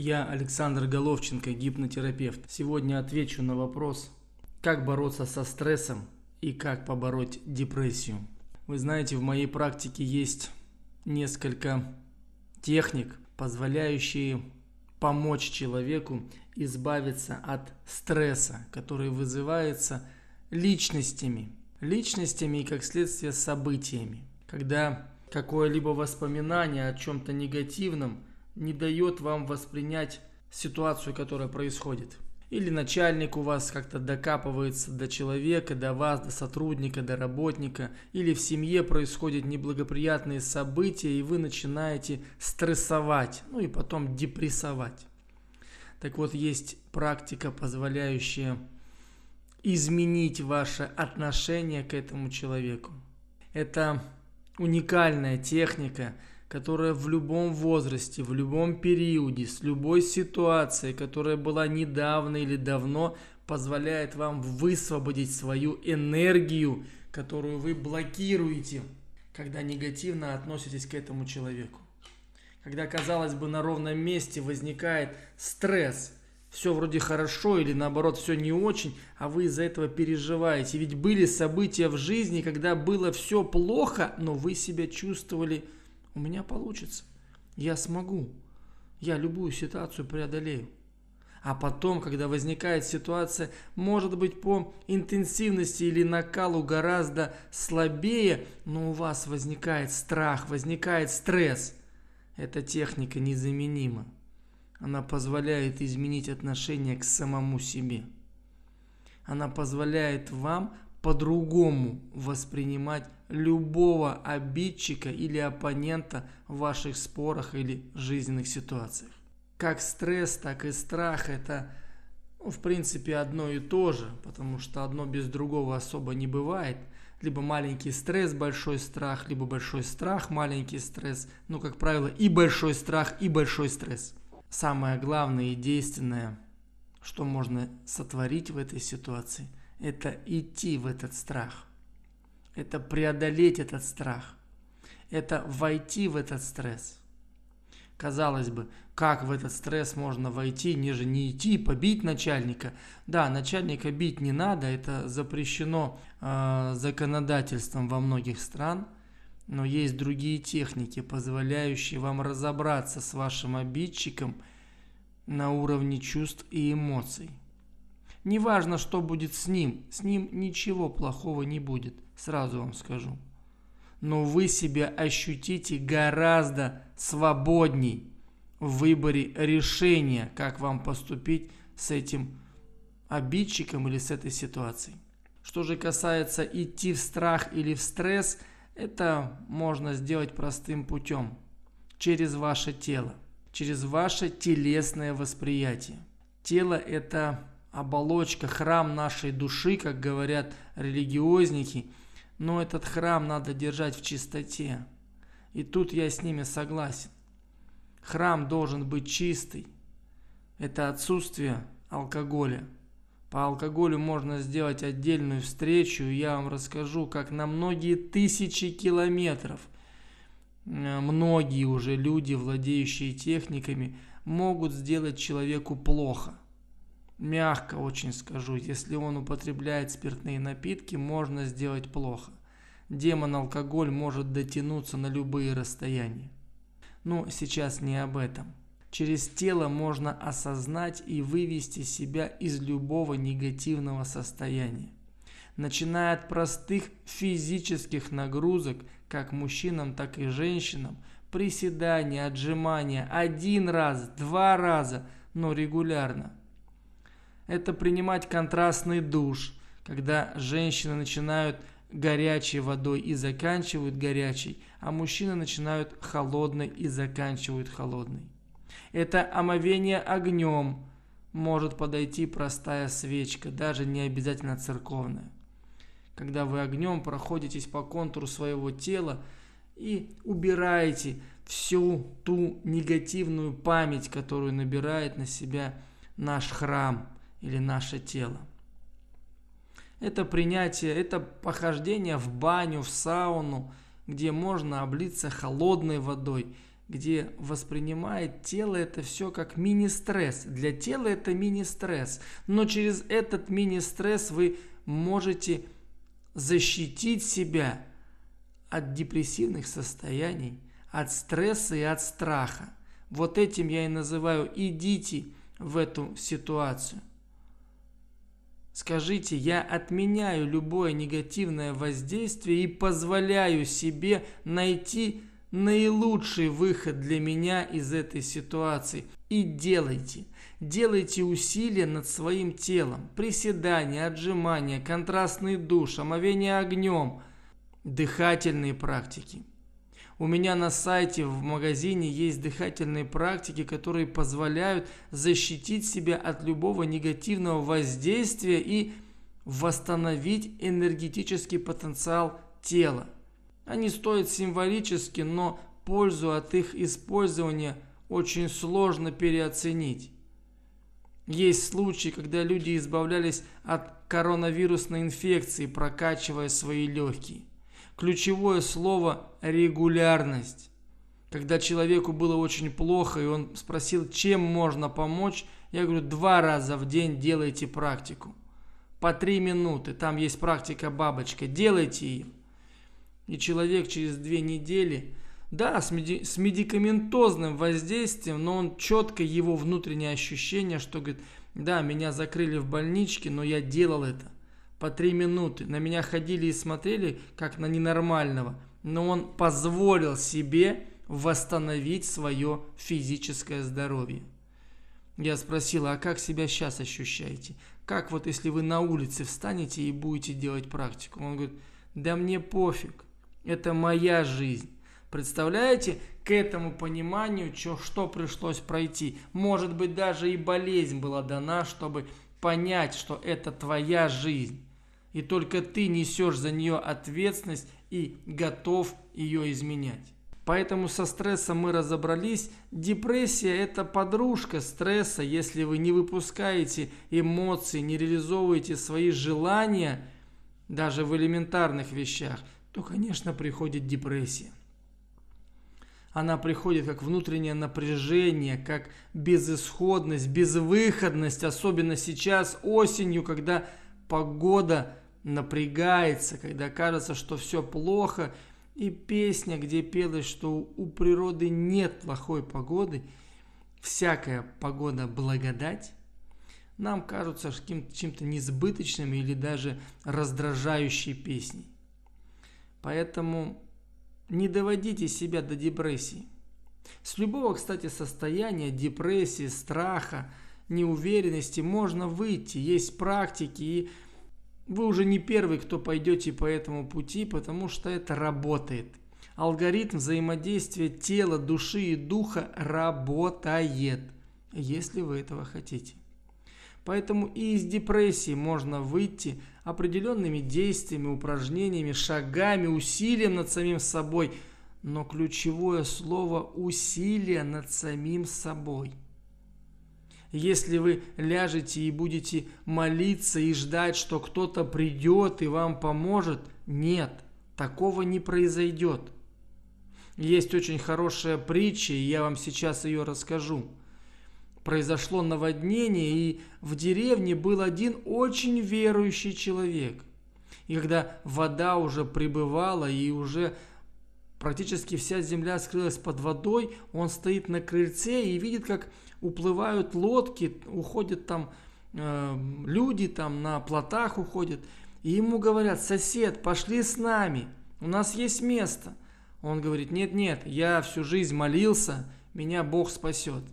Я Александр Головченко, гипнотерапевт. Сегодня отвечу на вопрос, как бороться со стрессом и как побороть депрессию. Вы знаете, в моей практике есть несколько техник, позволяющие помочь человеку избавиться от стресса, который вызывается личностями. Личностями и, как следствие, событиями. Когда какое-либо воспоминание о чем-то негативном не дает вам воспринять ситуацию, которая происходит. Или начальник у вас как-то докапывается до человека, до вас, до сотрудника, до работника. Или в семье происходят неблагоприятные события, и вы начинаете стрессовать, ну и потом депрессовать. Так вот, есть практика, позволяющая изменить ваше отношение к этому человеку. Это уникальная техника, которая в любом возрасте, в любом периоде, с любой ситуацией, которая была недавно или давно, позволяет вам высвободить свою энергию, которую вы блокируете, когда негативно относитесь к этому человеку. Когда, казалось бы, на ровном месте возникает стресс – все вроде хорошо или наоборот все не очень, а вы из-за этого переживаете. Ведь были события в жизни, когда было все плохо, но вы себя чувствовали, у меня получится, я смогу, я любую ситуацию преодолею. А потом, когда возникает ситуация, может быть по интенсивности или накалу гораздо слабее, но у вас возникает страх, возникает стресс. Эта техника незаменима. Она позволяет изменить отношение к самому себе. Она позволяет вам по-другому воспринимать любого обидчика или оппонента в ваших спорах или жизненных ситуациях. Как стресс, так и страх – это, ну, в принципе, одно и то же, потому что одно без другого особо не бывает. Либо маленький стресс, большой страх, либо большой страх, маленький стресс. Ну, как правило, и большой страх, и большой стресс – самое главное и действенное, что можно сотворить в этой ситуации, это идти в этот страх. Это преодолеть этот страх. Это войти в этот стресс. Казалось бы, как в этот стресс можно войти, ниже не идти, побить начальника. Да, начальника бить не надо, это запрещено э, законодательством во многих странах. Но есть другие техники, позволяющие вам разобраться с вашим обидчиком на уровне чувств и эмоций. Неважно, что будет с ним, с ним ничего плохого не будет, сразу вам скажу. Но вы себя ощутите гораздо свободней в выборе решения, как вам поступить с этим обидчиком или с этой ситуацией. Что же касается идти в страх или в стресс – это можно сделать простым путем, через ваше тело, через ваше телесное восприятие. Тело – это оболочка, храм нашей души, как говорят религиозники, но этот храм надо держать в чистоте. И тут я с ними согласен. Храм должен быть чистый. Это отсутствие алкоголя – по алкоголю можно сделать отдельную встречу, я вам расскажу, как на многие тысячи километров э, многие уже люди, владеющие техниками, могут сделать человеку плохо. Мягко очень скажу, если он употребляет спиртные напитки, можно сделать плохо. Демон алкоголь может дотянуться на любые расстояния. Но сейчас не об этом. Через тело можно осознать и вывести себя из любого негативного состояния. Начиная от простых физических нагрузок, как мужчинам, так и женщинам, приседания, отжимания один раз, два раза, но регулярно. Это принимать контрастный душ, когда женщины начинают горячей водой и заканчивают горячей, а мужчины начинают холодной и заканчивают холодной. Это омовение огнем. Может подойти простая свечка, даже не обязательно церковная. Когда вы огнем проходитесь по контуру своего тела и убираете всю ту негативную память, которую набирает на себя наш храм или наше тело. Это принятие, это похождение в баню, в сауну, где можно облиться холодной водой – где воспринимает тело это все как мини-стресс. Для тела это мини-стресс, но через этот мини-стресс вы можете защитить себя от депрессивных состояний, от стресса и от страха. Вот этим я и называю «идите в эту ситуацию». Скажите, я отменяю любое негативное воздействие и позволяю себе найти наилучший выход для меня из этой ситуации. И делайте. Делайте усилия над своим телом. Приседания, отжимания, контрастный душ, омовение огнем, дыхательные практики. У меня на сайте, в магазине есть дыхательные практики, которые позволяют защитить себя от любого негативного воздействия и восстановить энергетический потенциал тела. Они стоят символически, но пользу от их использования очень сложно переоценить. Есть случаи, когда люди избавлялись от коронавирусной инфекции, прокачивая свои легкие. Ключевое слово – регулярность. Когда человеку было очень плохо, и он спросил, чем можно помочь, я говорю, два раза в день делайте практику. По три минуты, там есть практика бабочка, делайте ее. И человек через две недели, да, с, меди- с медикаментозным воздействием, но он четко его внутреннее ощущение, что говорит, да, меня закрыли в больничке, но я делал это по три минуты. На меня ходили и смотрели, как на ненормального. Но он позволил себе восстановить свое физическое здоровье. Я спросила, а как себя сейчас ощущаете? Как вот если вы на улице встанете и будете делать практику? Он говорит, да мне пофиг. Это моя жизнь. Представляете, к этому пониманию, что, что пришлось пройти. Может быть, даже и болезнь была дана, чтобы понять, что это твоя жизнь. И только ты несешь за нее ответственность и готов ее изменять. Поэтому со стрессом мы разобрались. Депрессия – это подружка стресса. Если вы не выпускаете эмоции, не реализовываете свои желания, даже в элементарных вещах – то, конечно, приходит депрессия. Она приходит как внутреннее напряжение, как безысходность, безвыходность, особенно сейчас осенью, когда погода напрягается, когда кажется, что все плохо, и песня, где пелось, что у природы нет плохой погоды, всякая погода благодать, нам кажутся чем-то несбыточными или даже раздражающей песней. Поэтому не доводите себя до депрессии. С любого, кстати, состояния депрессии, страха, неуверенности можно выйти. Есть практики, и вы уже не первый, кто пойдете по этому пути, потому что это работает. Алгоритм взаимодействия тела, души и духа работает, если вы этого хотите. Поэтому и из депрессии можно выйти определенными действиями, упражнениями, шагами, усилием над самим собой. Но ключевое слово – усилие над самим собой. Если вы ляжете и будете молиться и ждать, что кто-то придет и вам поможет, нет, такого не произойдет. Есть очень хорошая притча, и я вам сейчас ее расскажу – произошло наводнение, и в деревне был один очень верующий человек. И когда вода уже прибывала и уже практически вся земля скрылась под водой, он стоит на крыльце и видит, как уплывают лодки, уходят там э, люди, там на плотах уходят. И ему говорят, сосед, пошли с нами, у нас есть место. Он говорит, нет-нет, я всю жизнь молился, меня Бог спасет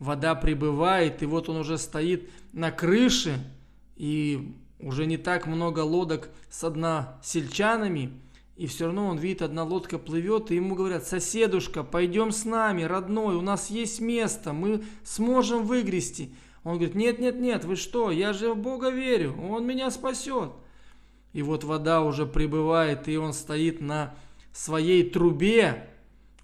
вода прибывает, и вот он уже стоит на крыше, и уже не так много лодок с односельчанами, и все равно он видит, одна лодка плывет, и ему говорят, соседушка, пойдем с нами, родной, у нас есть место, мы сможем выгрести. Он говорит, нет, нет, нет, вы что, я же в Бога верю, Он меня спасет. И вот вода уже прибывает, и он стоит на своей трубе,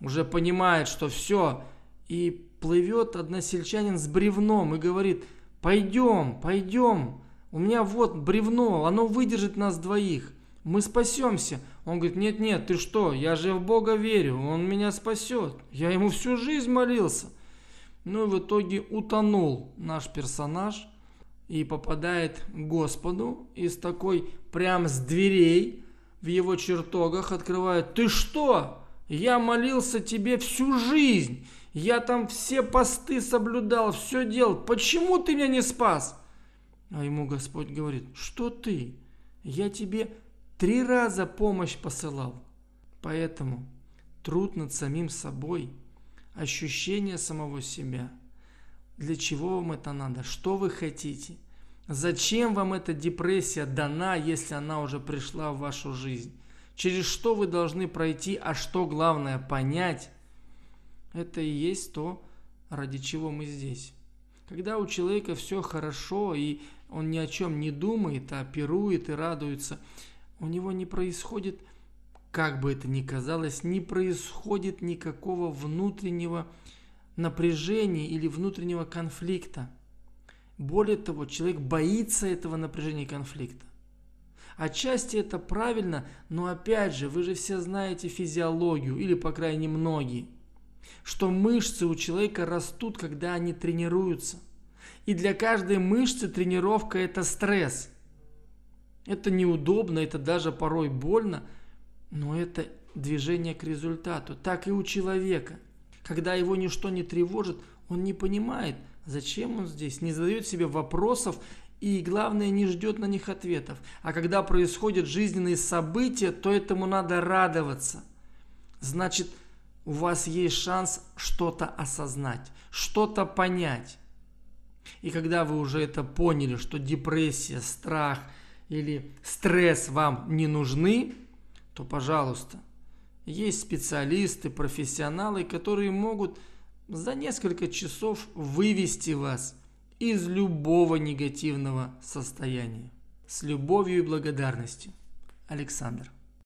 уже понимает, что все, и плывет односельчанин с бревном и говорит, пойдем, пойдем, у меня вот бревно, оно выдержит нас двоих. Мы спасемся. Он говорит, нет, нет, ты что, я же в Бога верю, Он меня спасет. Я ему всю жизнь молился. Ну и в итоге утонул наш персонаж и попадает к Господу и с такой прям с дверей в его чертогах открывает, ты что? Я молился тебе всю жизнь. Я там все посты соблюдал, все делал. Почему ты меня не спас? А ему Господь говорит, что ты? Я тебе Три раза помощь посылал. Поэтому труд над самим собой, ощущение самого себя. Для чего вам это надо? Что вы хотите? Зачем вам эта депрессия дана, если она уже пришла в вашу жизнь? Через что вы должны пройти, а что главное понять? Это и есть то, ради чего мы здесь. Когда у человека все хорошо, и он ни о чем не думает, а пирует и радуется, у него не происходит, как бы это ни казалось, не происходит никакого внутреннего напряжения или внутреннего конфликта. Более того, человек боится этого напряжения и конфликта. Отчасти это правильно, но опять же, вы же все знаете физиологию, или по крайней мере многие, что мышцы у человека растут, когда они тренируются. И для каждой мышцы тренировка это стресс – это неудобно, это даже порой больно, но это движение к результату. Так и у человека. Когда его ничто не тревожит, он не понимает, зачем он здесь, не задает себе вопросов и, главное, не ждет на них ответов. А когда происходят жизненные события, то этому надо радоваться. Значит, у вас есть шанс что-то осознать, что-то понять. И когда вы уже это поняли, что депрессия, страх – или стресс вам не нужны, то, пожалуйста, есть специалисты, профессионалы, которые могут за несколько часов вывести вас из любого негативного состояния. С любовью и благодарностью. Александр.